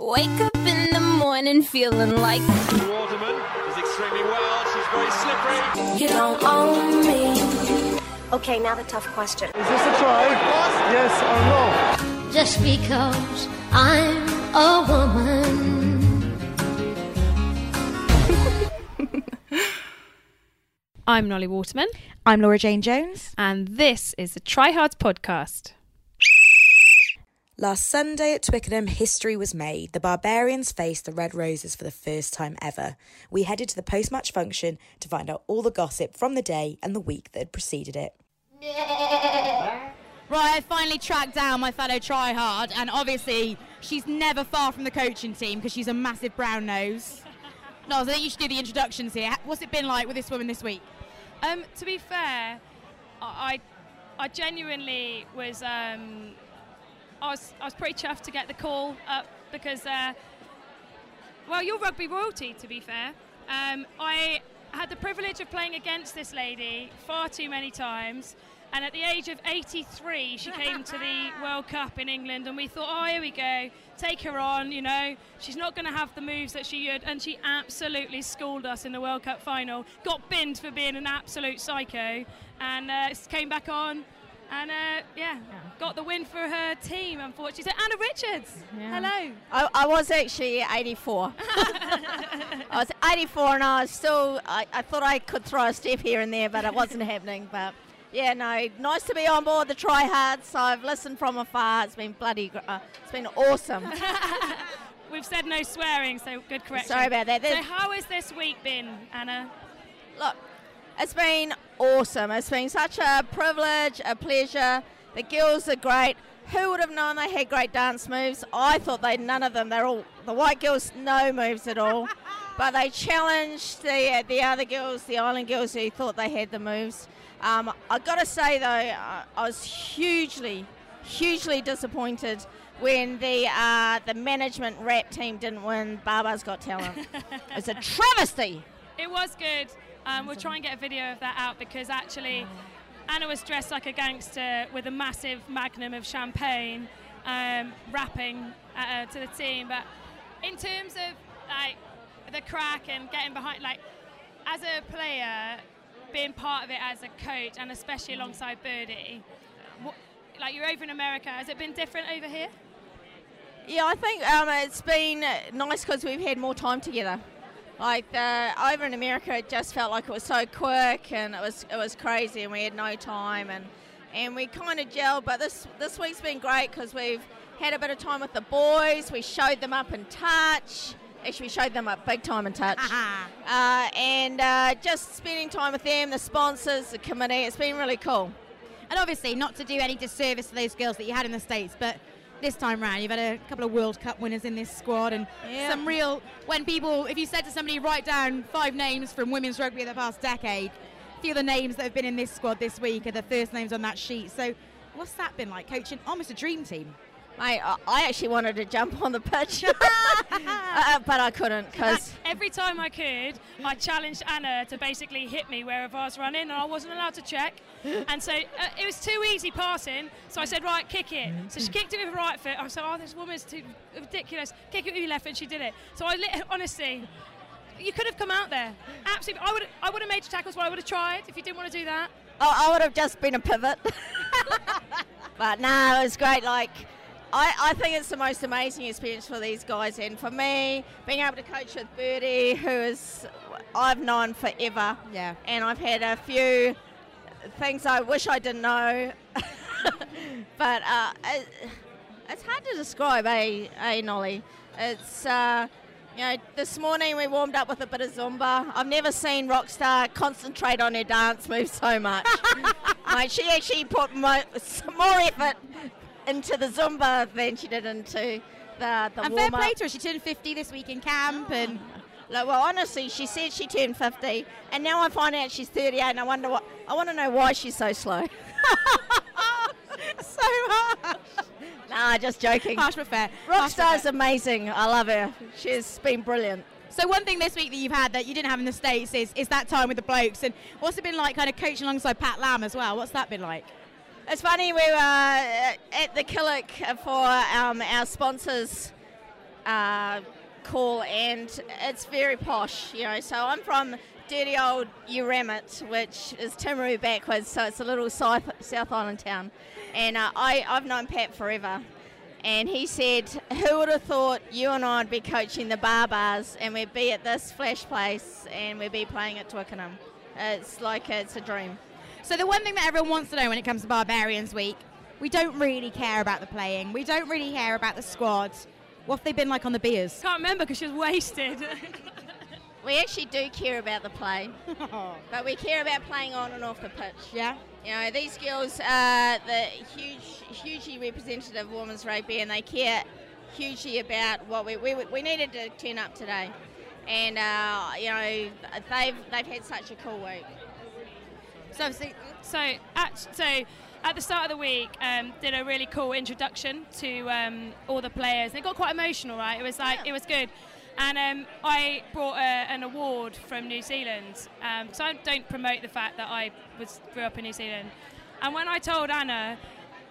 Wake up in the morning feeling like Waterman is extremely well. She's very slippery. you don't own me. Okay, now the tough question. Is this a try? Yes or no? just because I'm a woman. I'm Nolly Waterman, I'm Laura Jane Jones. and this is the Try Hards podcast. Last Sunday at Twickenham, history was made. The Barbarians faced the Red Roses for the first time ever. We headed to the post match function to find out all the gossip from the day and the week that had preceded it. Right, I finally tracked down my fellow tryhard, and obviously she's never far from the coaching team because she's a massive brown nose. No, I think you should do the introductions here. What's it been like with this woman this week? Um, to be fair, I, I genuinely was, um, I was, I was pretty chuffed to get the call up because, uh, well, you're rugby royalty. To be fair, um, I had the privilege of playing against this lady far too many times. And at the age of 83, she came to the World Cup in England, and we thought, oh, here we go, take her on. You know, she's not going to have the moves that she would, and she absolutely schooled us in the World Cup final. Got binned for being an absolute psycho, and uh, came back on, and uh, yeah, got the win for her team. Unfortunately, so Anna Richards, hello. I, I was actually 84. I was 84 and I was still, I, I thought I could throw a step here and there, but it wasn't happening. But yeah, no, nice to be on board the tryhards. So I've listened from afar. It's been bloody, gr- uh, it's been awesome. We've said no swearing, so good correction. Sorry about that. So how has this week been, Anna? Look, it's been awesome. It's been such a privilege, a pleasure. The girls are great. Who would have known they had great dance moves? I thought they none of them. They're all the white girls, no moves at all. but they challenged the the other girls, the island girls, who thought they had the moves. Um, I got to say though, uh, I was hugely, hugely disappointed when the uh, the management rap team didn't win. Barbar's Got Talent. it's a travesty. It was good. Um, we'll try and get a video of that out because actually Anna was dressed like a gangster with a massive magnum of champagne, um, rapping uh, to the team. But in terms of like the crack and getting behind, like as a player, being part of it as a coach and especially alongside Birdie, what, like you're over in America, has it been different over here? Yeah, I think um, it's been nice because we've had more time together. Like the, over in America, it just felt like it was so quick and it was it was crazy, and we had no time, and and we kind of gelled. But this this week's been great because we've had a bit of time with the boys. We showed them up in touch. Actually, we showed them up big time in touch, uh, and uh, just spending time with them, the sponsors, the committee. It's been really cool. And obviously, not to do any disservice to those girls that you had in the States, but this time round, you've had a couple of World Cup winners in this squad and Yeah. some real. When people, if you said to somebody, write down five names from women's rugby of the past decade, a few of the names that have been in this squad this week are the first names on that sheet. So, what's that been like coaching almost a dream team? Mate, I, I actually wanted to jump on the pitch, uh, but I couldn't because. Every time I could, I challenged Anna to basically hit me wherever I was running, and I wasn't allowed to check. And so uh, it was too easy passing. So I said, right, kick it. So she kicked it with her right foot. I said, oh, this woman's too ridiculous. Kick it with your left foot. She did it. So I lit, honestly, you could have come out there. Absolutely, I would. I would have made your tackles. Well, I would have tried if you didn't want to do that. I, I would have just been a pivot. but no, it was great. Like I, I think it's the most amazing experience for these guys, and for me, being able to coach with Birdie, who is I've known forever. Yeah. And I've had a few things I wish I didn't know, but uh, it, it's hard to describe, eh, eh Nolly? It's. Uh, you know, this morning we warmed up with a bit of Zumba. I've never seen Rockstar concentrate on her dance moves so much. like she actually put mo- more effort into the Zumba than she did into the, the and fair play to her. She turned 50 this week in camp, and like, well, honestly, she said she turned 50, and now I find out she's 38, and I wonder what. I want to know why she's so slow. so harsh. Nah, just joking. Harsh but fair. Rockstar's amazing. I love her. She's been brilliant. So one thing this week that you've had that you didn't have in the States is, is that time with the blokes. And what's it been like kind of coaching alongside Pat Lam as well? What's that been like? It's funny, we were at the Killick for um, our sponsors uh, call and it's very posh, you know. So I'm from dirty old Uramit, which is Timaru backwards, so it's a little South, South Island town. And uh, I, I've known Pat forever. And he said, Who would have thought you and I would be coaching the bar bars and we'd be at this flash place and we'd be playing at Twickenham? It's like it's a dream. So the one thing that everyone wants to know when it comes to Barbarians Week, we don't really care about the playing. We don't really care about the squad. What have they been like on the beers? Can't remember because she was wasted. we actually do care about the play, but we care about playing on and off the pitch. Yeah. You know, these girls are the huge, hugely representative women's rugby, and they care hugely about what we we, we needed to turn up today, and uh, you know they've they've had such a cool week. So, so at, so at the start of the week, um, did a really cool introduction to um, all the players. It got quite emotional, right? It was like yeah. it was good. And um, I brought a, an award from New Zealand. Um, so I don't promote the fact that I was grew up in New Zealand. And when I told Anna,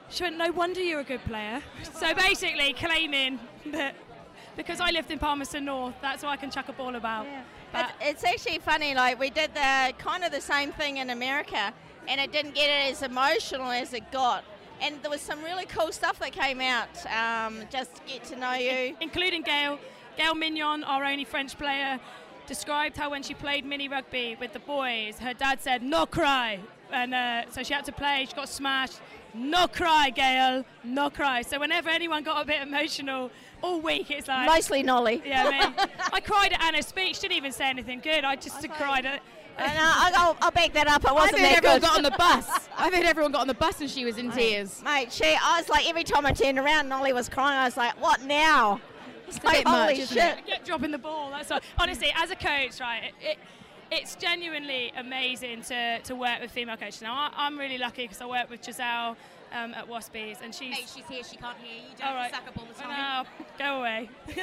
she went, "No wonder you're a good player." so basically, claiming that because I lived in Palmerston North, that's why I can chuck a ball about. Yeah. But it's, it's actually funny. Like we did the kind of the same thing in America, and it didn't get it as emotional as it got. And there was some really cool stuff that came out. Um, just to get to know you, including Gail, Gail Mignot, our only French player, described how when she played mini rugby with the boys, her dad said "no cry," and uh, so she had to play. She got smashed. No cry, Gail. No cry. So whenever anyone got a bit emotional all week, it's like Nicely, Nolly. Yeah, me. I cried at Anna's speech. Didn't even say anything good. I just okay. cried at. And uh, I'll, I'll back that up. I wasn't I that everyone good. got on the bus. I think everyone got on the bus and she was in tears. Mate, she, I was like, every time I turned around, Nolly was crying. I was like, what now? It's, like, holy much, shit. Get dropping the ball. That's all. honestly, as a coach, right? It, it, it's genuinely amazing to, to work with female coaches. Now, I, am really lucky because I work with Giselle um, at Waspies, and she's. Hey, she's here. She can't hear you. Don't all right. suck up all the time. No, go away.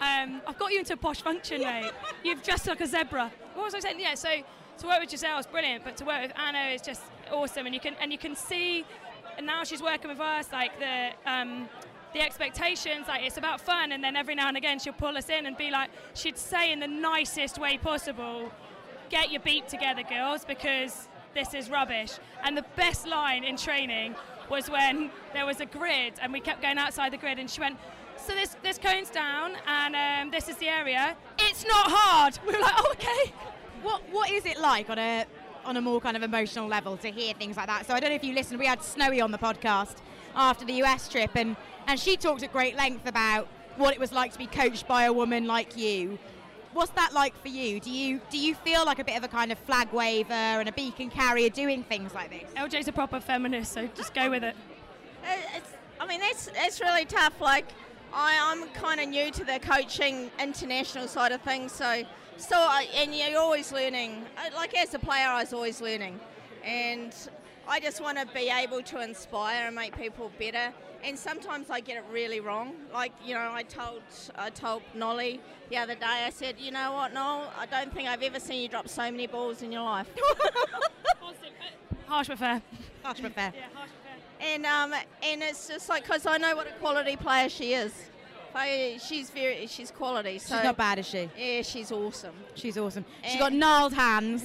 um, I've got you into a posh function, mate. You've dressed like a zebra. What was I saying? Yeah. So to work with Giselle is brilliant, but to work with Anna is just awesome, and you can and you can see. And now she's working with us, like the. Um, the expectations, like it's about fun, and then every now and again she'll pull us in and be like, she'd say in the nicest way possible, get your beat together, girls, because this is rubbish. And the best line in training was when there was a grid and we kept going outside the grid and she went, so this, this cone's down and um, this is the area. It's not hard. We were like, oh, okay. What, what is it like on a, on a more kind of emotional level to hear things like that? So I don't know if you listened, we had Snowy on the podcast after the US trip and, and she talked at great length about what it was like to be coached by a woman like you What's that like for you? Do you do you feel like a bit of a kind of flag waver and a beacon carrier doing things like this? LJ's a proper feminist, so just go with it. Uh, it's, I mean, it's it's really tough. Like, I, I'm kind of new to the coaching international side of things, so so and you're always learning. Like as a player, I was always learning, and I just want to be able to inspire and make people better and sometimes I get it really wrong. Like you know, I told I told Nolly the other day. I said, you know what, Noel? I don't think I've ever seen you drop so many balls in your life. harsh but fair. Harsh but fair. Yeah, harsh but fair. And um, and it's just like because I know what a quality player she is. Play, she's very, she's quality. So She's not bad, is she? Yeah, she's awesome. She's awesome. She's Eh. got gnarled hands.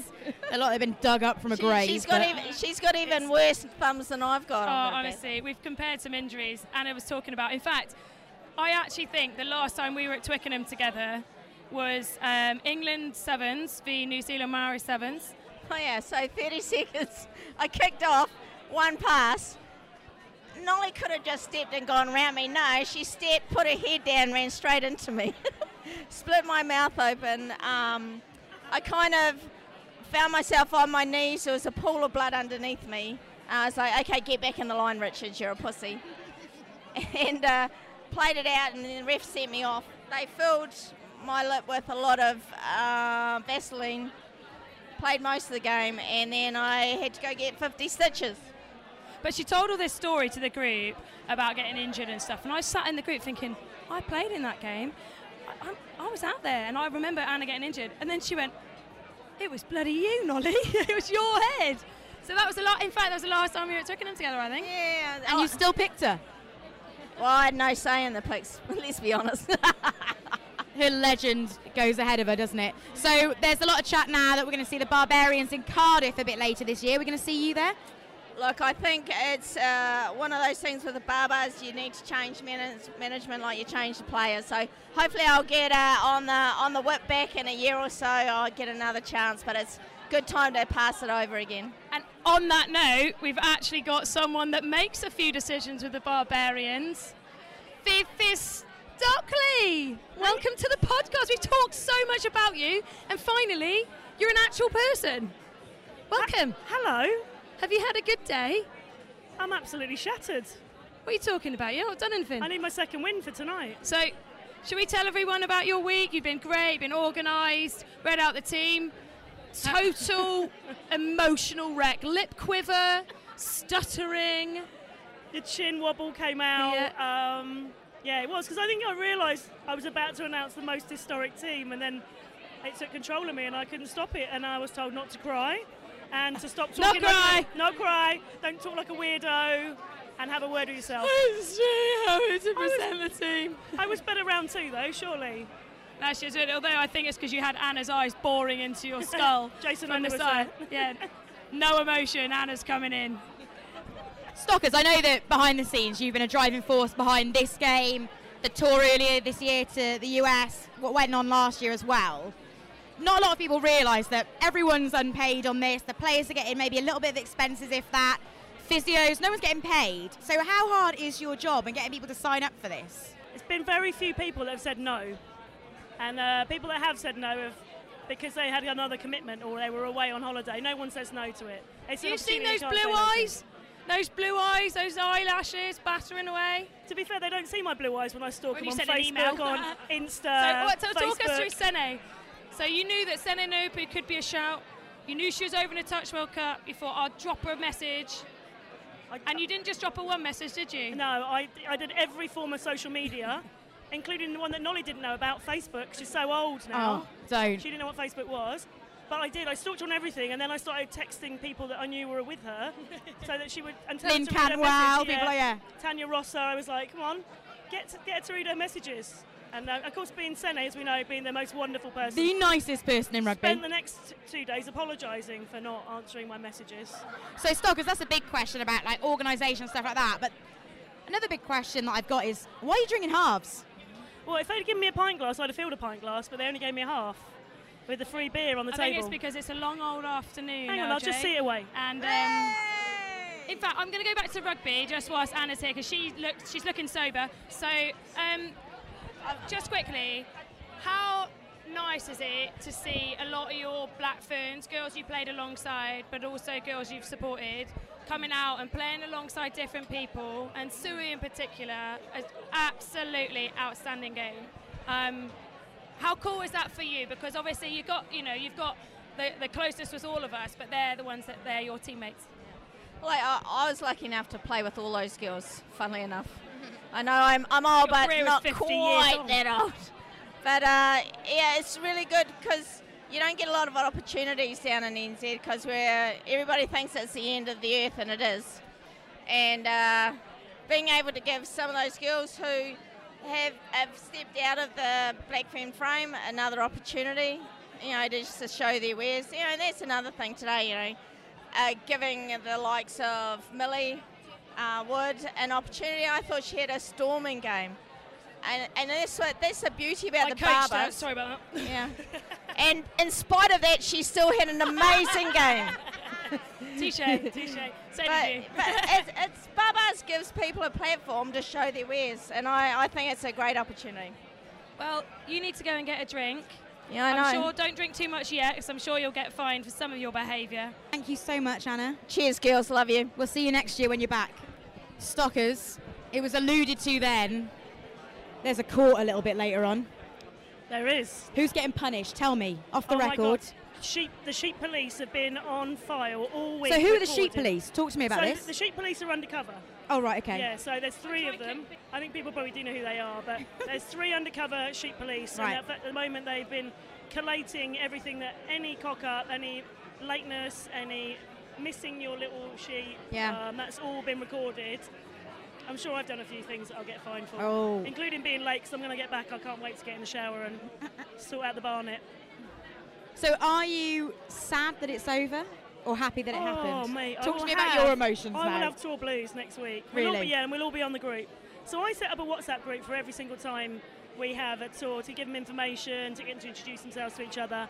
a lot have been dug up from a She- grave. she's got even, she's got even worse thumbs than I've got. Oh, on my honestly, we've compared some injuries. Anna was talking about. In fact, I actually think the last time we were at Twickenham together was um, England sevens v New Zealand Maori sevens. Oh yeah, so 30 seconds. I kicked off, one pass. Nolly could have just stepped and gone round me. No, she stepped, put her head down, ran straight into me. Split my mouth open. Um, I kind of found myself on my knees. There was a pool of blood underneath me. I was like, okay, get back in the line, Richard. You're a pussy. and uh, played it out, and then the ref sent me off. They filled my lip with a lot of uh, Vaseline played most of the game, and then I had to go get 50 stitches. But she told all this story to the group about getting injured and stuff. And I sat in the group thinking, I played in that game. I, I, I was out there, and I remember Anna getting injured. And then she went, It was bloody you, Nolly. it was your head. So that was a lot. In fact, that was the last time we were at Twickenham together, I think. Yeah. And you still picked her? Well, I had no say in the picks, let's be honest. her legend goes ahead of her, doesn't it? So there's a lot of chat now that we're going to see the Barbarians in Cardiff a bit later this year. We're going to see you there. Look, I think it's uh, one of those things with the Barbars. You need to change manage- management like you change the players. So hopefully, I'll get uh, on the on the whip back in a year or so. I'll get another chance, but it's good time to pass it over again. And on that note, we've actually got someone that makes a few decisions with the Barbarians. Fifis Stockley! Welcome to the podcast. We've talked so much about you, and finally, you're an actual person. Welcome. Hello. Have you had a good day? I'm absolutely shattered. What are you talking about? You've not done anything. I need my second win for tonight. So, should we tell everyone about your week? You've been great, been organised, read out the team. Total emotional wreck. Lip quiver, stuttering. The chin wobble came out. Yeah. Um, yeah, it was because I think I realised I was about to announce the most historic team, and then it took control of me, and I couldn't stop it. And I was told not to cry, and to stop Not talking. cry. Like, not cry. Don't talk like a weirdo, and have a word with yourself. how to present the team. I was better round two though, surely. That's just it. although I think it's because you had Anna's eyes boring into your skull. Jason from the side. Yeah, no emotion. Anna's coming in. Stockers, I know that behind the scenes you've been a driving force behind this game, the tour earlier this year to the US, what went on last year as well. Not a lot of people realise that everyone's unpaid on this. The players are getting maybe a little bit of expenses, if that. Physios, no one's getting paid. So, how hard is your job and getting people to sign up for this? It's been very few people that have said no, and uh, people that have said no have because they had another commitment or they were away on holiday. No one says no to it. It's You've seen those blue no eyes? Those blue eyes, those eyelashes battering away. To be fair, they don't see my blue eyes when I stalk When them you on send an email. Facebook, on Insta, so, what, so talk us through Sene. So you knew that Sene Naoupu could be a shout. You knew she was over in the Touch World Cup. You thought I'll drop her a message. and you didn't just drop her one message, did you? No, I, I did every form of social media, including the one that Nolly didn't know about, Facebook. She's so old now. Oh, don't. She didn't know what Facebook was. But I did. I stalked on everything, and then I started texting people that I knew were with her, so that she would. And Lynn to read her Cantwell, message, people like- yeah. Tania Rosser. I was like, come on, get to, get her to read her messages. And uh, of course, being Sene, as we know, being the most wonderful person. The nicest person in rugby. Spent the next two days apologising for not answering my messages. So, Stockers, that's a big question about like organisation and stuff like that. But another big question that I've got is why are you drinking halves? Well, if they'd given me a pint glass, I'd have filled a pint glass, but they only gave me a half with the free beer on the I table. I think it's because it's a long old afternoon. Hang on, I'll just see it away. And um, in fact, I'm going to go back to rugby just whilst Anna's here because she looks she's looking sober. So um, just quickly, how nice is it to see a lot of your Black Ferns, girls you played alongside, but also girls you've supported, coming out and playing alongside different people, and Sui in particular, an absolutely outstanding game. Um, how cool is that for you? Because obviously you got, you know, you've got the, the closest was all of us, but they're the ones that they're your teammates. Well, I, I was lucky enough to play with all those girls, funnily enough. I know I'm, I'm old, Your but not quite old. that old. But uh, yeah, it's really good because you don't get a lot of opportunities down in NZ because we're everybody thinks it's the end of the earth, and it is. And uh, being able to give some of those girls who have, have stepped out of the Black Ferns frame, another opportunity, you know, to just to show their wares. You know, and that's another thing today, you know, uh, giving the likes of Millie uh, Wood an opportunity. I thought she had a storming game. And, and that's what that's the beauty about I the coached Barber. her, sorry about that. Yeah. and in spite of that, she still had an amazing game. Touche, touche. Same But, to you. but it's, it's Barbers gives people a platform to show their wares, and I, I think it's a great opportunity. Well, you need to go and get a drink. Yeah, I am know. sure. Don't drink too much yet, because I'm sure you'll get fined for some of your behaviour. Thank you so much, Anna. Cheers, girls. Love you. We'll see you next year when you're back. Stockers, it was alluded to then. There's a court a little bit later on. There is. Who's getting punished? Tell me, off the oh my record. God. Sheep, the sheep police have been on file all week. So who are the sheep police? Talk to me about so this. The sheep police are undercover. Oh right, okay. Yeah, so there's three of them. I think people probably do know who they are, but there's three undercover sheep police. Right. And at at the moment, they've been collating everything that any cock up, any lateness, any missing your little sheep. Yeah. Um, that's all been recorded. I'm sure I've done a few things that I'll get fined for, Oh. including being late because I'm going to get back. I can't wait to get in the shower and sort out the barnet. So are you sad that it's over, or happy that it oh, happened? mate, I Talk will to me about your emotions I now. will have tour blues next week. We'll Really? be, yeah, and we'll all be on the group. So I set up a WhatsApp group for every single time we have a tour to give them information, to get them to introduce themselves to each other.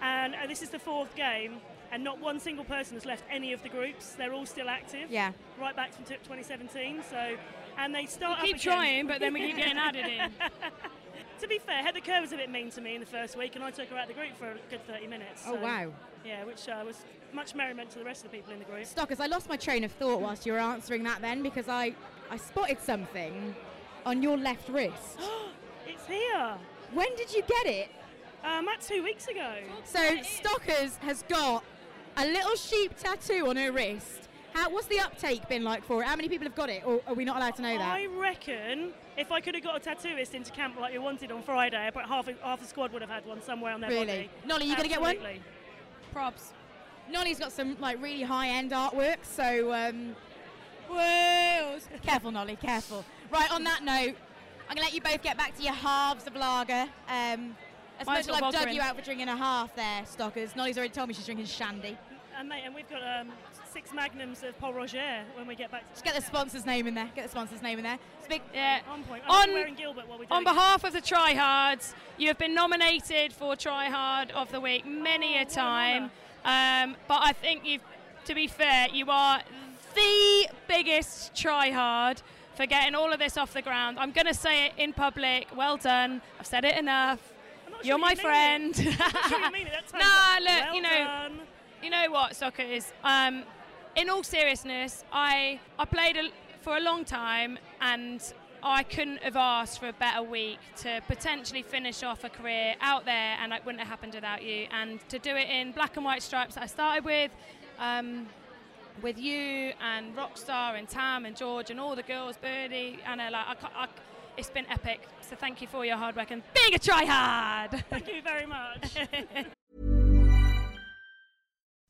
And uh, this is the fourth game, and not one single person has left any of the groups. They're all still active. Yeah. Right back from t- 2017. So, and they start. We up keep again. trying, but then we keep getting added in. to be fair, Heather Kerr was a bit mean to me in the first week, and I took her out of the group for a good 30 minutes. Oh, wow. Yeah, which uh, was much merriment to the rest of the people in the group. Stockers, I lost my train of thought whilst you were answering that then because I, I spotted something on your left wrist. it's here. When did you get it? Um, about two weeks ago. So Stockers has got a little sheep tattoo on her wrist. How, what's the uptake been like for it? How many people have got it, or are we not allowed to know that? I reckon if I could have got a tattooist into camp like you wanted on Friday, about half half the squad would have had one somewhere on their Really? body. Nolly, you gonna get one? Absolutely. Probs. Nolly's got some like really high-end artwork, so um, Wales. careful, Nolly, careful. Right, on that note, I'm gonna let you both get back to your halves of lager. Um, as Mine's much as I've dug in. you out for drinking a half there, Stockers. Nolly's already told me she's drinking shandy. And mate, and we've got um, six magnums of Pol Roger when we get back. To Just get the sponsor's name in there. Get the sponsor's name in there. Speak. Yeah. on point. I'm On- wearing Gilbert while we do On behalf of the Tryhards, you have been nominated for Tryhard of the Week many a time. Um, but I think you've, to be fair, you are the biggest tryhard for getting all of this off the ground. I'm going to say it in public. Well done. I've said it enough. You're sure my you mean friend. it. I'm not sure you mean it. That nah, look, well you know, done. you know what soccer is. Um, in all seriousness, I I played a, for a long time, and I couldn't have asked for a better week to potentially finish off a career out there, and it wouldn't have happened without you. And to do it in black and white stripes that I started with. Um, with you and Rockstar and Tam and George and all the girls, Birdie, Anna, like, I, I, it's been epic. So thank you for your hard work and being a tryhard. Thank you very much.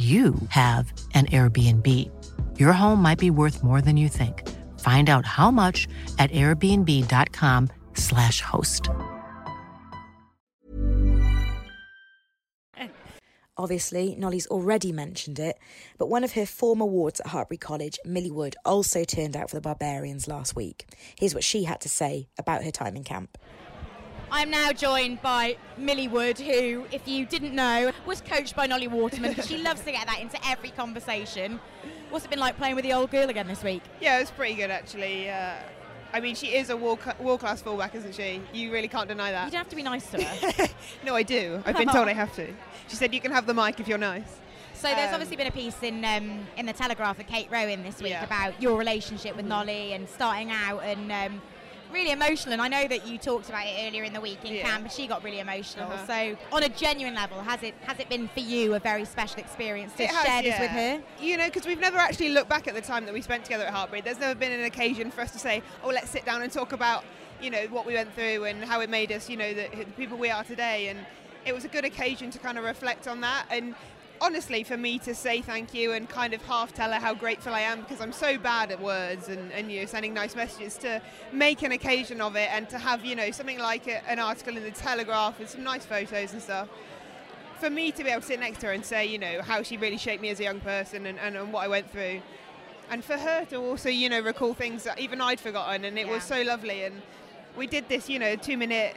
you have an Airbnb. Your home might be worth more than you think. Find out how much at airbnb.com/slash host. Obviously, Nolly's already mentioned it, but one of her former wards at Hartpury College, Millie Wood, also turned out for the Barbarians last week. Here's what she had to say about her time in camp. I'm now joined by Millie Wood, who, if you didn't know, was coached by Nolly Waterman she loves to get that into every conversation. What's it been like playing with the old girl again this week? Yeah, it was pretty good actually. Uh, I mean, she is a world, world class fullback, isn't she? You really can't deny that. You don't have to be nice to her. no, I do. I've been told I have to. She said you can have the mic if you're nice. So there's Um, obviously been a piece in um, in the Telegraph of Kate Rowan this week Yeah. about your relationship with Nolly and starting out and um, really emotional. And I know that you talked about it earlier in the week in Yeah. camp, but she got really emotional. Uh-huh. So on a genuine level, has it has it been for you a very special experience to It has, share this yeah. with her? You know, because we've never actually looked back at the time that we spent together at Hartpury. There's never been an occasion for us to say, oh, let's sit down and talk about, you know, what we went through and how it made us, you know, the, the people we are today. And it was a good occasion to kind of reflect on that. And honestly, for me to say thank you and kind of half tell her how grateful I am because I'm so bad at words and, and you know, sending nice messages to make an occasion of it and to have, you know, something like a, an article in the Telegraph with some nice photos and stuff for me to be able to sit next to her and say, you know, how she really shaped me as a young person and, and, and what I went through. And for her to also, you know, recall things that even I'd forgotten. And it was so lovely. And we did this, you know, two minute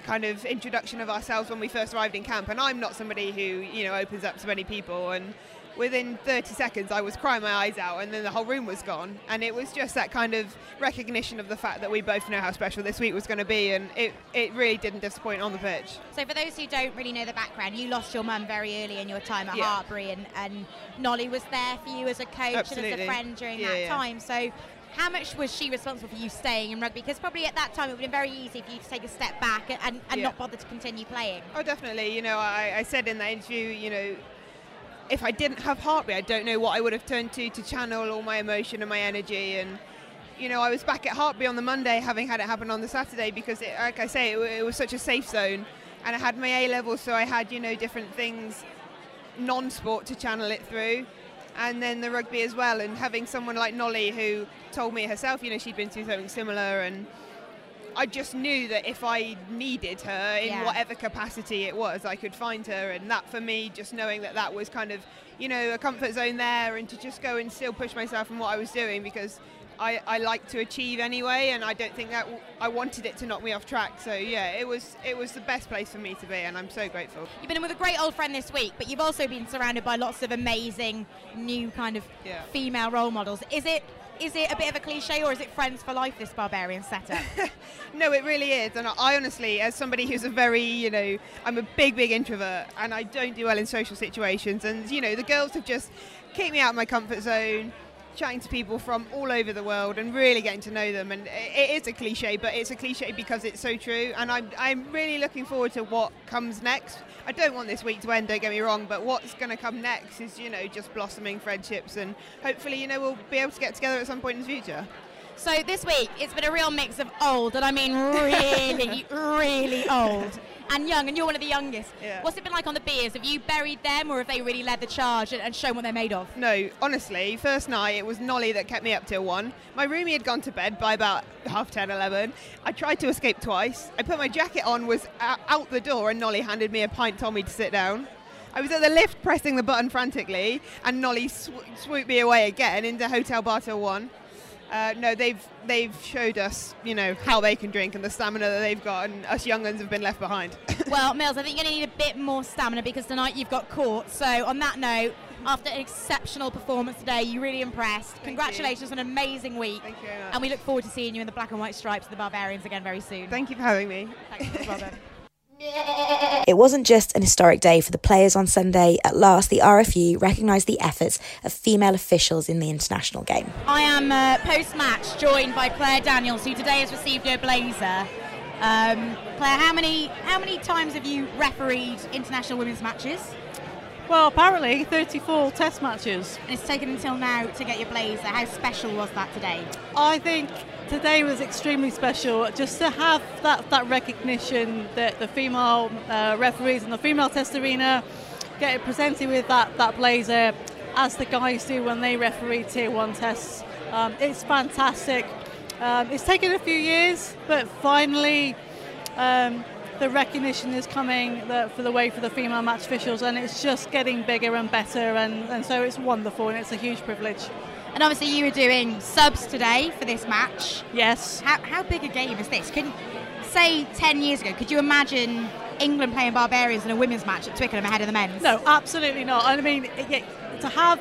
kind of introduction of ourselves when we first arrived in camp. And I'm not somebody who, you know, opens up to many people. And within 30 seconds, I was crying my eyes out, and then the whole room was gone. And it was just that kind of recognition of the fact that we both know how special this week was going to be. And it, it really didn't disappoint on the pitch. So for those who don't really know the background, you lost your mum very early in your time at Yeah. Hartpury, and, and Nolly was there for you as a coach and as a friend during Yeah, that yeah. time. So how much was she responsible for you staying in rugby? Because probably at that time it would have been very easy for you to take a step back and, and, and Yeah. not bother to continue playing. Oh, definitely. You know, I, I said in that interview, you know, if I didn't have Hartpury, I don't know what I would have turned to to channel all my emotion and my energy. And, you know, I was back at Hartpury on the Monday, having had it happen on the Saturday, because, it, like I say, it, it was such a safe zone. And I had my A level, so I had, you know, different things, non sport to channel it through. And then the rugby as well. And having someone like Nolly who told me herself, you know, she'd been through something similar. And I just knew that if I needed her in Yeah. whatever capacity it was, I could find her. And that for me, just knowing that that was kind of, you know, a comfort zone there and to just go and still push myself in what I was doing because I, I like to achieve anyway. And I don't think that w- I wanted it to knock me off track. So yeah, it was, it was the best place for me to be. And I'm so grateful. You've been with a great old friend this week, but you've also been surrounded by lots of amazing new kind of Yeah. female role models. Is it is it a bit of a cliche or is it friends for life this barbarian setup? No, it really is. And I honestly, as somebody who's a very, you know, I'm a big, big introvert and I don't do well in social situations. And, you know, the girls have just kicked me out of my comfort zone, chatting to people from all over the world and really getting to know them. And it is a cliche, but it's a cliche because it's so true. And I'm, I'm really looking forward to what comes next. I don't want this week to end, don't get me wrong, but what's going to come next is, you know, just blossoming friendships. And hopefully, you know, we'll be able to get together at some point in the future. So this week it's been a real mix of old, and I mean really, really old, and young, and you're one of the youngest. Yeah. What's it been like on the beers? Have you buried them, or have they really led the charge and, and shown what they're made of? No, honestly, first night it was Nolly that kept me up till one. My roomie had gone to bed by about half 10, 11. I tried to escape twice. I put my jacket on, was out the door, and Nolly handed me a pint, told me to sit down. I was at the lift pressing the button frantically, and Nolly sw- swooped me away again into Hotel Bar till one. Uh, no, they've they've showed us, you know, how they can drink and the stamina that they've got, and us young uns have been left behind. well, Mills, I think you're going to need a bit more stamina because tonight you've got court. So on that note, after an exceptional performance today, you really impressed. Congratulations on an amazing week. Thank you. And we look forward to seeing you in the black and white stripes of the Barbarians again very soon. Thank you for having me. Thanks. It wasn't just an historic day for the players on Sunday. At last, the RFU recognised the efforts of female officials in the international game. I am uh, post match joined by Claire Daniels, who today has received her blazer. Um, Claire, how many how many times have you refereed international women's matches? Well, apparently 34 test matches. And it's taken until now to get your blazer. How special was that today? I think today was extremely special just to have that, that recognition that the female uh, referees and the female test arena get presented with that, that blazer as the guys do when they referee tier one tests. Um, it's fantastic. Um, it's taken a few years, but finally um, the recognition is coming for the way for the female match officials, and it's just getting bigger and better, and, and so it's wonderful, and it's a huge privilege. And obviously, you were doing subs today for this match. Yes. How, how big a game is this? Can say 10 years ago, could you imagine England playing Barbarians in a women's match at Twickenham ahead of the men's? No, absolutely not. I mean, to have,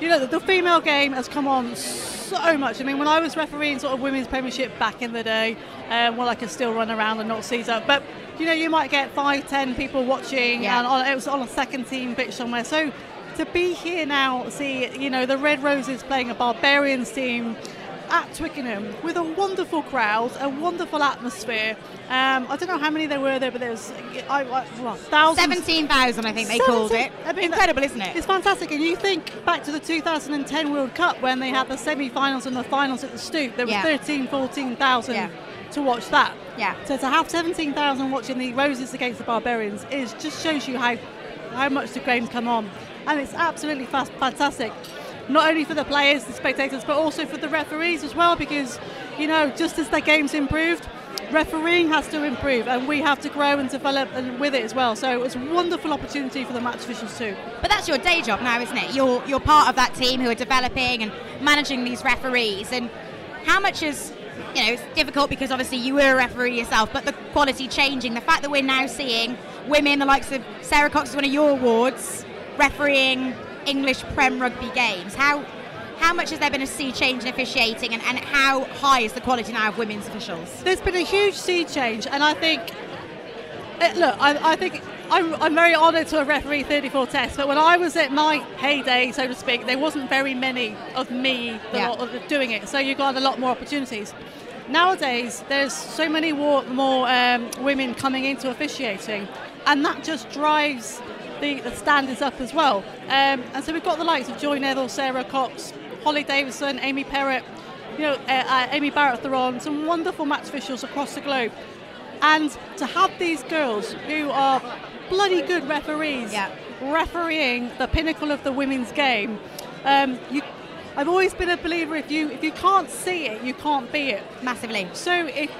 you know, the female game has come on so much. I mean, when I was refereeing sort of women's premiership back in the day, um, well, I could still run around and not see that. But you know, you might get five, ten people watching, yeah. and on, it was on a second team pitch somewhere. So to be here now, see, you know, the Red Roses playing a Barbarians team at Twickenham with a wonderful crowd, a wonderful atmosphere. Um, I don't know how many there were there, but there was I, I, well, thousands. 17,000, I think they 17, called it. I mean, Incredible, isn't it? It's fantastic. And you think back to the 2010 World Cup when they had the semi finals and the finals at the Stoop, there were yeah. 13, 14,000 yeah. to watch that. Yeah. So to have 17,000 watching the Roses against the Barbarians is just shows you how, how much the game's come on. And it's absolutely fast, fantastic not only for the players, the spectators, but also for the referees as well, because, you know, just as the game's improved, refereeing has to improve and we have to grow and develop with it as well. So it's a wonderful opportunity for the match officials too. But that's your day job now, isn't it? You're, you're part of that team who are developing and managing these referees. And how much is you know, it's difficult because obviously you were a referee yourself, but the quality changing, the fact that we're now seeing women, the likes of Sara Cox, is one of your awards, refereeing English Prem Rugby games. How how much has there been a sea change in officiating, and, and how high is the quality now of women's officials? There's been a huge sea change, and I think. It, look, I, I think I'm, I'm, very honoured to have refereed 34 tests, but when I was at my heyday, so to speak, there wasn't very many of me yeah. doing it, so you got a lot more opportunities. Nowadays, there's so many more, more um, women coming into officiating, and that just drives the, the is up as well. Um, and so we've got the likes of Joy Neville, Sara Cox, Hollie Davidson, Amy Perrett, you know, uh, uh, Aimee Barrett Theron, some wonderful match officials across the globe. And to have these girls who are bloody good referees yeah. refereeing the pinnacle of the women's game, um, you, I've always been a believer if you if you can't see it, you can't be it. Massively. So if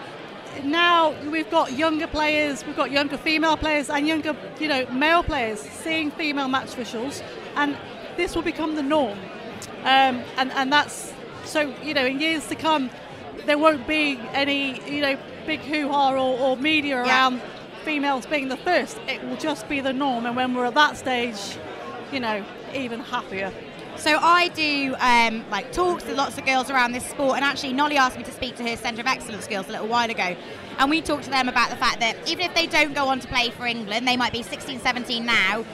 now we've got younger players, we've got younger female players and younger, you know, male players seeing female match officials, and this will become the norm. Um, and and that's so you know in years to come, there won't be any you know big hoo-ha or, or media yeah. around females being the first. It will just be the norm, and when we're at that stage, you know, even happier. So I do um, like talks to lots of girls around this sport, and actually Nolly asked me to speak to her Centre of Excellence girls a little while ago, and we talked to them about the fact that even if they don't go on to play for England, they might be 16, 17 now.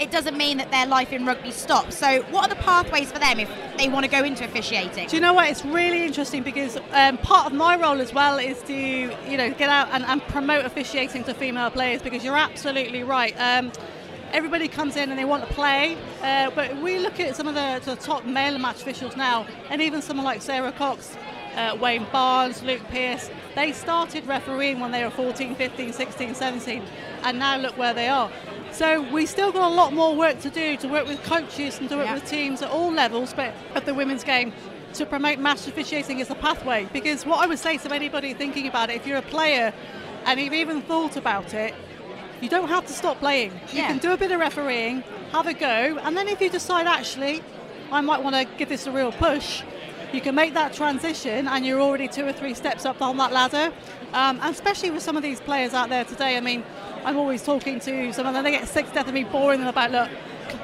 It doesn't mean that their life in rugby stops. So, what are the pathways for them if they want to go into officiating? Do you know what? It's really interesting because um, part of my role as well is to, you know, get out and, and promote officiating to female players. Because you're absolutely right. Um, everybody comes in and they want to play. Uh, but we look at some of the, the, top male match officials now, and even someone like Sara Cox, uh, Wayne Barnes, Luke Pearce, they started refereeing when they were 14, 15, 16, 17, and now look where they are. So we still got a lot more work to do to work with coaches and to work with teams at all levels, but at the women's game to promote match officiating as a pathway. Because what I would say to anybody thinking about it, if you're a player and you've even thought about it, you don't have to stop playing. You can do a bit of refereeing, have a go, and then if you decide actually, I might want to give this a real push, you can make that transition and you're already two or three steps up on that ladder. Um, and especially with some of these players out there today, I mean, I'm always talking to some of them, they get sick to death of me boring them about, look,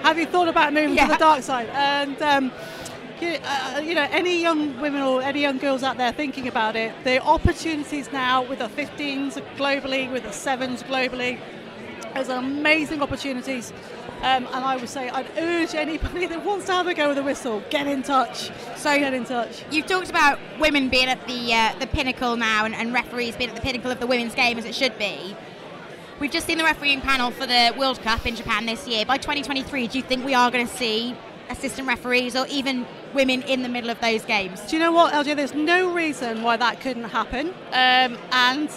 have you thought about moving yeah. to the dark side? And um, you, uh, you know, any young women or any young girls out there thinking about it, the opportunities now with the 15s globally, with the sevens globally, there's amazing opportunities. Um, and I would say I'd urge anybody that wants to have a go with a whistle, get in touch. So get in touch. You've talked about women being at the uh, the pinnacle now, and, and referees being at the pinnacle of the women's game as it should be. We've just seen the refereeing panel for the World Cup in Japan this year. By 2023, do you think we are going to see assistant referees or even women in the middle of those games? Do you know what, LJ? There's no reason why that couldn't happen. Um, and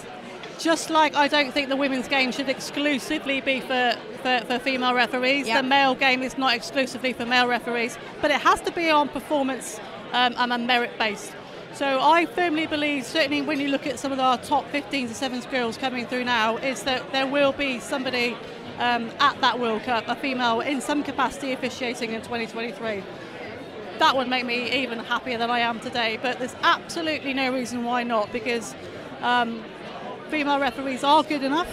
just like I don't think the women's game should exclusively be for, for, for female referees, Yep. the male game is not exclusively for male referees, but it has to be on performance um, and merit based. So I firmly believe, certainly when you look at some of our top 15 to 7 girls coming through now, is that there will be somebody um, at that World Cup, a female in some capacity officiating in 2023 that would make me even happier than I am today. But there's absolutely no reason why not, because um, female referees are good enough.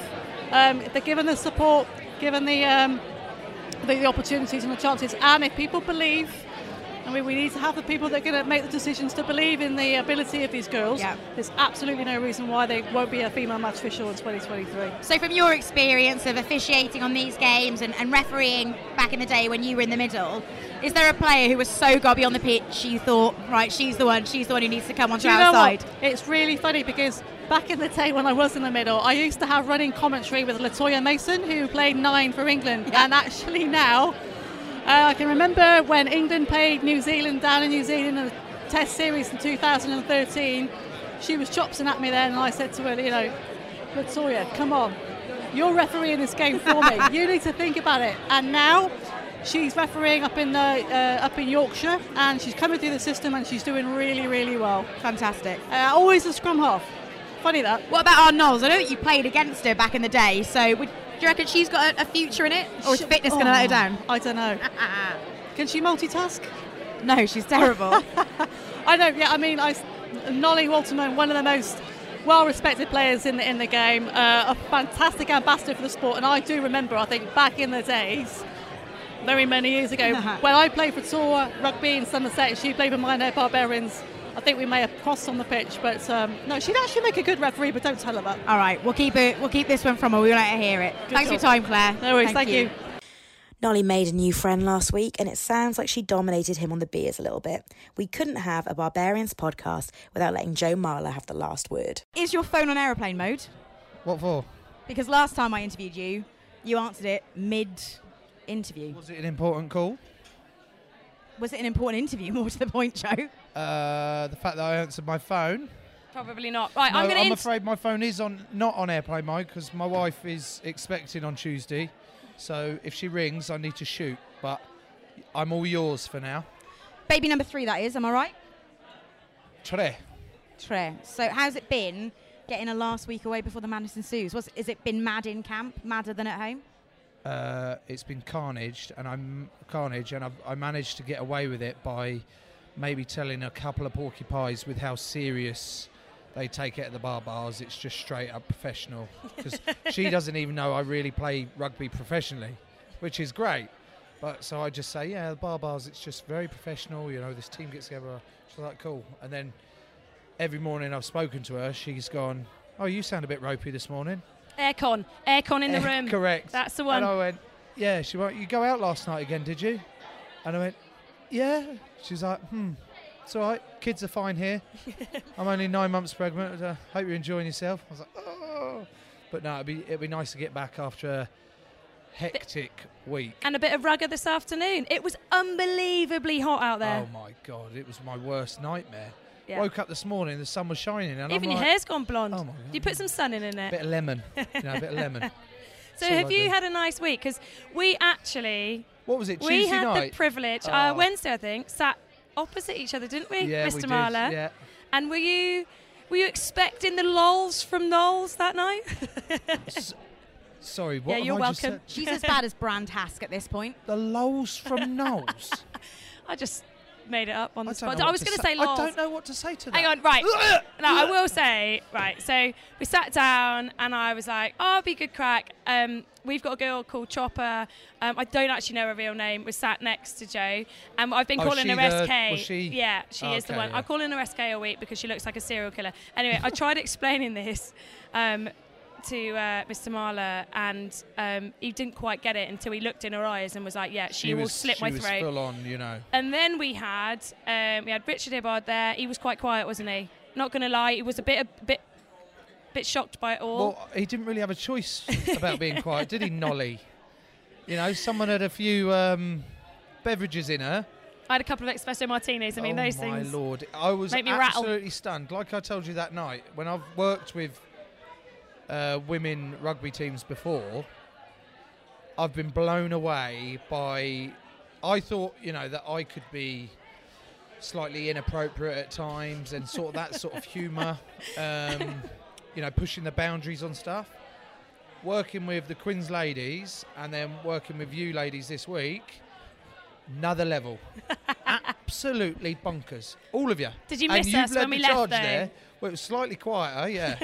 Um, if they're given the support, given the, um, the the opportunities and the chances, and if people believe. I mean, we need to have the people that are going to make the decisions to believe in the ability of these girls. Yeah. There's absolutely no reason why they won't be a female match official in 2023. So, from your experience of officiating on these games and, and refereeing back in the day when you were in the middle, is there a player who was so gobby on the pitch you thought, right, she's the one, she's the one who needs to come onto Do our side? what? It's really funny because back in the day when I was in the middle, I used to have running commentary with Latoya Mason, who played nine for England. And actually now, uh, I can remember when England played New Zealand down in New Zealand in the Test series in 2013. She was chopsing at me then, and I said to her, you know, Latoya, come on, you're refereeing this game for me. you need to think about it. And now. She's refereeing up in the uh, up in Yorkshire, and she's coming through the system, and she's doing really, really well. Fantastic. Uh, always a scrum half. Funny that. What about our Knowles? I know that you played against her back in the day, so would, do you reckon she's got a, a future in it? Or is She- fitness going to let her Oh, down? I don't know. Can she multitask? No, she's terrible. I know. Yeah, I mean, I, Nolly Waterman, one of the most well-respected players in the in the game, uh, a fantastic ambassador for the sport, and I do remember. I think back in the days. Very many years ago, when I played for Tor Rugby in Somerset, she played for Minehead Barbarians. I think we may have crossed on the pitch, but um, no, she'd actually make a good referee. But don't tell her that. All right, we'll keep it. We'll keep this one from her. We'll let her hear it. Good Thanks for your time, Claire. No worries, thank you. Nolly made a new friend last week, and it sounds like she dominated him on the beers a little bit. We couldn't have a Barbarians podcast without letting Joe Marler have the last word. Is your phone on aeroplane mode? What for? Because last time I interviewed you, you answered it mid interview. Was it an important call? Was it an important interview? More to the point, Joe. Uh, the fact that I answered my phone. Probably not. Right, no, I'm going to. afraid my phone is on not on airplane mode because my wife is expecting on Tuesday. So if she rings, I need to shoot. But I'm all yours for now. Baby number three, that is. Am I right? Tre. Tre. So how's it been getting a last week away before the Madness ensues? Was is it been mad in camp, madder than at home? Uh, it's been carnage, and I'm carnage, and I've, I managed to get away with it by maybe telling a couple of porcupines with how serious they take it at the bar bars. It's just straight up professional because she doesn't even know I really play rugby professionally, which is great. But so I just say, yeah, the bar bars. It's just very professional. You know, this team gets together. She's like, cool. And then every morning I've spoken to her, she's gone, oh, you sound a bit ropey this morning. Aircon. Aircon in the room. Correct. That's the one. And I went, yeah. She went, you go out last night again, did you? And I went, yeah. She's like, hmm. It's all right. Kids are fine here. I'm only nine months pregnant. Uh, hope you're enjoying yourself. I was like, oh. But no, it'd be it'd be nice to get back after a hectic week. and a bit of rugger this afternoon. It was unbelievably hot out there. Oh my god, it was my worst nightmare. Yeah. Woke up this morning, the sun was shining, and Even I'm your like, hair's gone blonde. Oh my You put some sun in, in it. bit of lemon, you know, a bit of lemon. So That's all have I you do. had a nice week? Because we actually What was it? we had night? the privilege uh, Oh. Wednesday I think sat opposite each other, didn't we, Yeah, Mr. we Marler? yeah. And were you were you expecting the lols from Knowles that night? Sorry, what yeah, you're I welcome. said? She's as bad as Brand Hask at this point. The Lols from Knowles. I just made it up on the I spot. I was going to say- say I don't know what to say to that. Hang on, right. no, I will say, right. So we sat down and I was like, oh, it'll be good crack. Um, we've got a girl called Chopper. Um, I don't actually know her real name. Was sat next to Joe. And I've been Oh, calling she her the- SK. was she- Yeah, she Oh, is the one. yeah. I call her SK a week because she looks like a serial killer. Anyway, I tried explaining this. Um, to uh, Mr. Marler, and um, he didn't quite get it until he looked in her eyes and was like, "Yeah, she, will was, slit she my was throat." full on, you know. And then we had um, we had Richard Ibbard there. He was quite quiet, wasn't he? Not going to lie, he was a bit a bit bit shocked by it all. Well, he didn't really have a choice about being quiet, did he, Nolly? You know, someone had a few um, beverages in her. I had a couple of espresso martinis. I mean, oh those my things. lord! I was me rattle. absolutely stunned. Like I told you that night, when I've worked with uh, women rugby teams before, I've been blown away by. I thought, you know, that I could be slightly inappropriate at times and sort of that sort of humour, um, you know, pushing the boundaries on stuff. Working with the Quins ladies and then working with you ladies this week, another level. Absolutely bonkers. All of you. Did you and miss you've us led when we the left, charge though? there. Well, it was slightly quieter, yeah.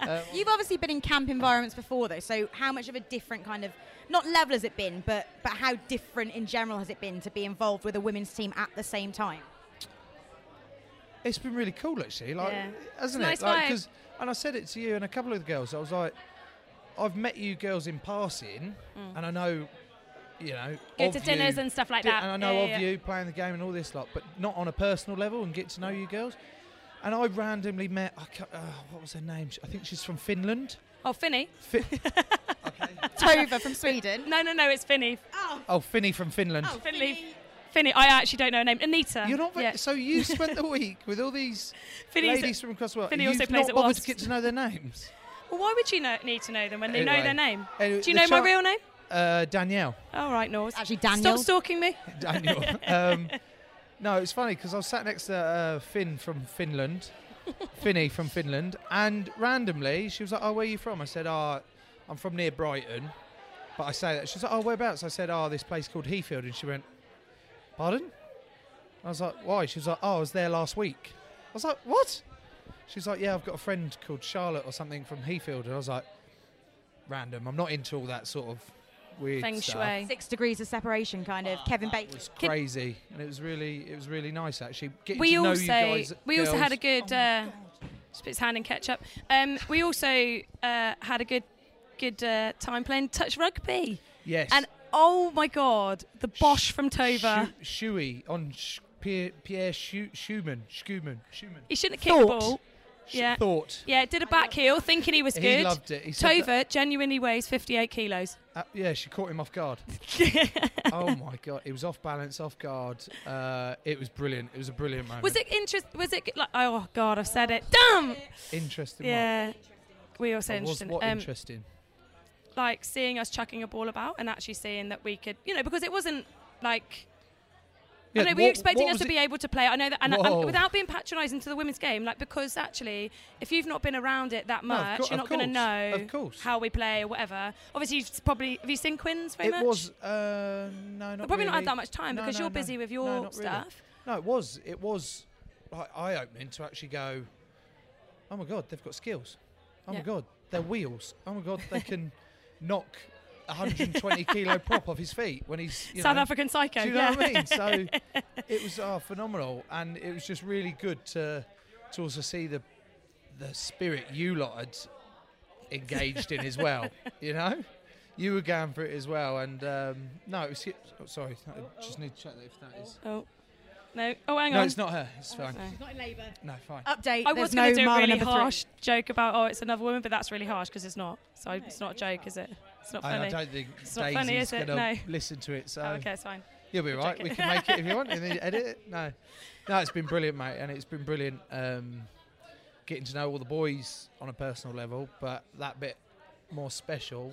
Uh, You've obviously been in camp environments before, though. So, how much of a different kind of not level has it been, but but how different in general has it been to be involved with a women's team at the same time? It's been really cool, actually. Like, Yeah. hasn't It's it? nice Like. 'cause- and I said it to you and a couple of the girls. I was like, I've met you girls in passing, Mm. and I know, you know, Go to dinners you- and stuff like that. And I know Yeah, of yeah. you playing the game and all this lot, but not on a personal level and get to know you girls. And I randomly met, I uh, what was her name? I think she's from Finland. Oh, Finny. Tova from Sweden. No, no, no, it's Finny. Oh, Oh, Finny from Finland. Oh, Finny. Finny. I actually don't know her name. Anita. You're not very, Yeah. so you spent the week with all these Finny also- ladies from across the world. Finny You've also not plays at bothered Wasps. to get to know their names. Well, why would you know, need to know them when they know their name? Anyway, Do you the know my real name? Uh, Danielle. All right, Norse. Actually, Daniel. Stop stalking me. Daniel. um, no, it's funny because I was sat next to uh, Finn from Finland, Finny from Finland, and randomly she was like, "Oh, where are you from?" I said, "Oh, I'm from near Brighton," but I say that she was like, "Oh, whereabouts?" I said, "Oh, this place called Heathfield," and she went, "Pardon?" I was like, "Why?" She was like, "Oh, I was there last week." I was like, "What?" She's like, "Yeah, I've got a friend called Charlotte or something from Heathfield," and I was like, "Random. I'm not into all that sort of weird Feng stuff." shui. Six degrees of separation, kind of. Kevin Bacon. was crazy, and it was really, it was really nice actually. Getting we to know also you guys, we also had a girls. good uh, spits hand and ketchup. Um, we also uh, had a good good uh, time playing touch rugby. Yes. And oh my god, the Bosch from Tova. Shu- Shuey on Sh- Pierre, Pierre Schu- Schoeman, Schoeman, Schoeman. He shouldn't have kicked the ball. Yeah. Thought. Yeah, did a back heel, thinking he was He good. loved it. He Tova genuinely weighs 58 kilos. Uh, yeah, she caught him off guard. oh my god, it was off balance, off guard. Uh, it was brilliant. It was a brilliant moment. Was it interest? Was it like? Oh god, I've said it. Damn. interesting? Yeah. We also interesting. what um, interesting? like seeing us chucking a ball about and actually seeing that we could, you know, because it wasn't like. Yeah, I know, were you expecting us to be able to play? I know that, and, without being patronising to the women's game, like because actually, if you've not been around it that No, of much, you're not going to know how we play or whatever. Obviously, you've probably have you seen Quins very it much? was uh, no, not probably not had that much time No, because no, you're no. busy with No, your not really. stuff. No, it was. It was like eye opening to actually go. Oh my god, they've got skills. Oh Yeah. my god, they're wheels. Oh my god, they can knock 120 kilo prop off his feet when he's you South know, African psycho, Do you know what I mean? So it was oh, phenomenal, and it was just really good to to also see the the spirit you lot had engaged in as well. You know, you were going for it as well, and um, no, it was. Oh, sorry, I just need to check that if that is. Oh. No. Oh, hang no, on. it's not her. It's fine. No. She's not in labour. No, fine. Update. I was going to no do a really number three. harsh joke about oh it's another woman, but that's really harsh because it's not. So it's not a joke, is it? It's not I, funny. I don't think it's Daisy's is gonna No. listen to it. So Oh, okay, it's fine. You'll be right. We can make it if you want, and then edit it. No, no, it's been brilliant, mate, and it's been brilliant um, getting to know all the boys on a personal level, but that bit more special,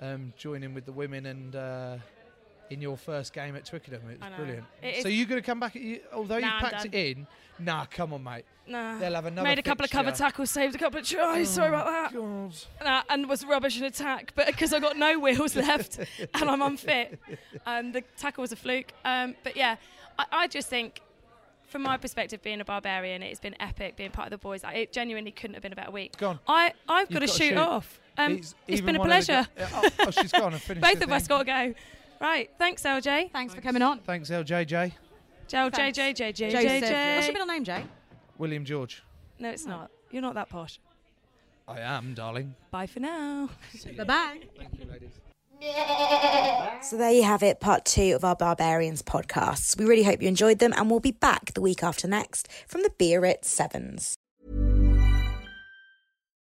um, joining with the women and uh, in your first game at Twickenham. It's brilliant. It so you're going to come back, at you, although Nah, you packed it in. Nah, come on, mate. Nah. They'll have another. Made a couple of cover tackles, saved a couple of tries. Sorry about that. Nah, and was rubbish in attack, but because I got no wheels left and I'm unfit, um, the tackle was a fluke. Um, but yeah, I, I just think, from my perspective, being a barbarian, it's been epic being part of the boys. Like, it genuinely couldn't have been a better week. Go on. I I've got to shoot, off. Um, It's it's been a one of the pleasure. go- oh, oh, she's gone Both of us got to go. Right, thanks, LJ. Thanks for coming on. Thanks, LJJ. Joe, J, Thanks. J, J, J, J, J. What's your middle name, Jay? William George. No, it's not. You're not that posh. I am, darling. Bye for now. Bye bye. Thank you, ladies. So there you have it, part two of our Barbarians podcasts. We really hope you enjoyed them, and we'll be back the week after next from the Biarritz Sevens.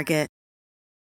Target.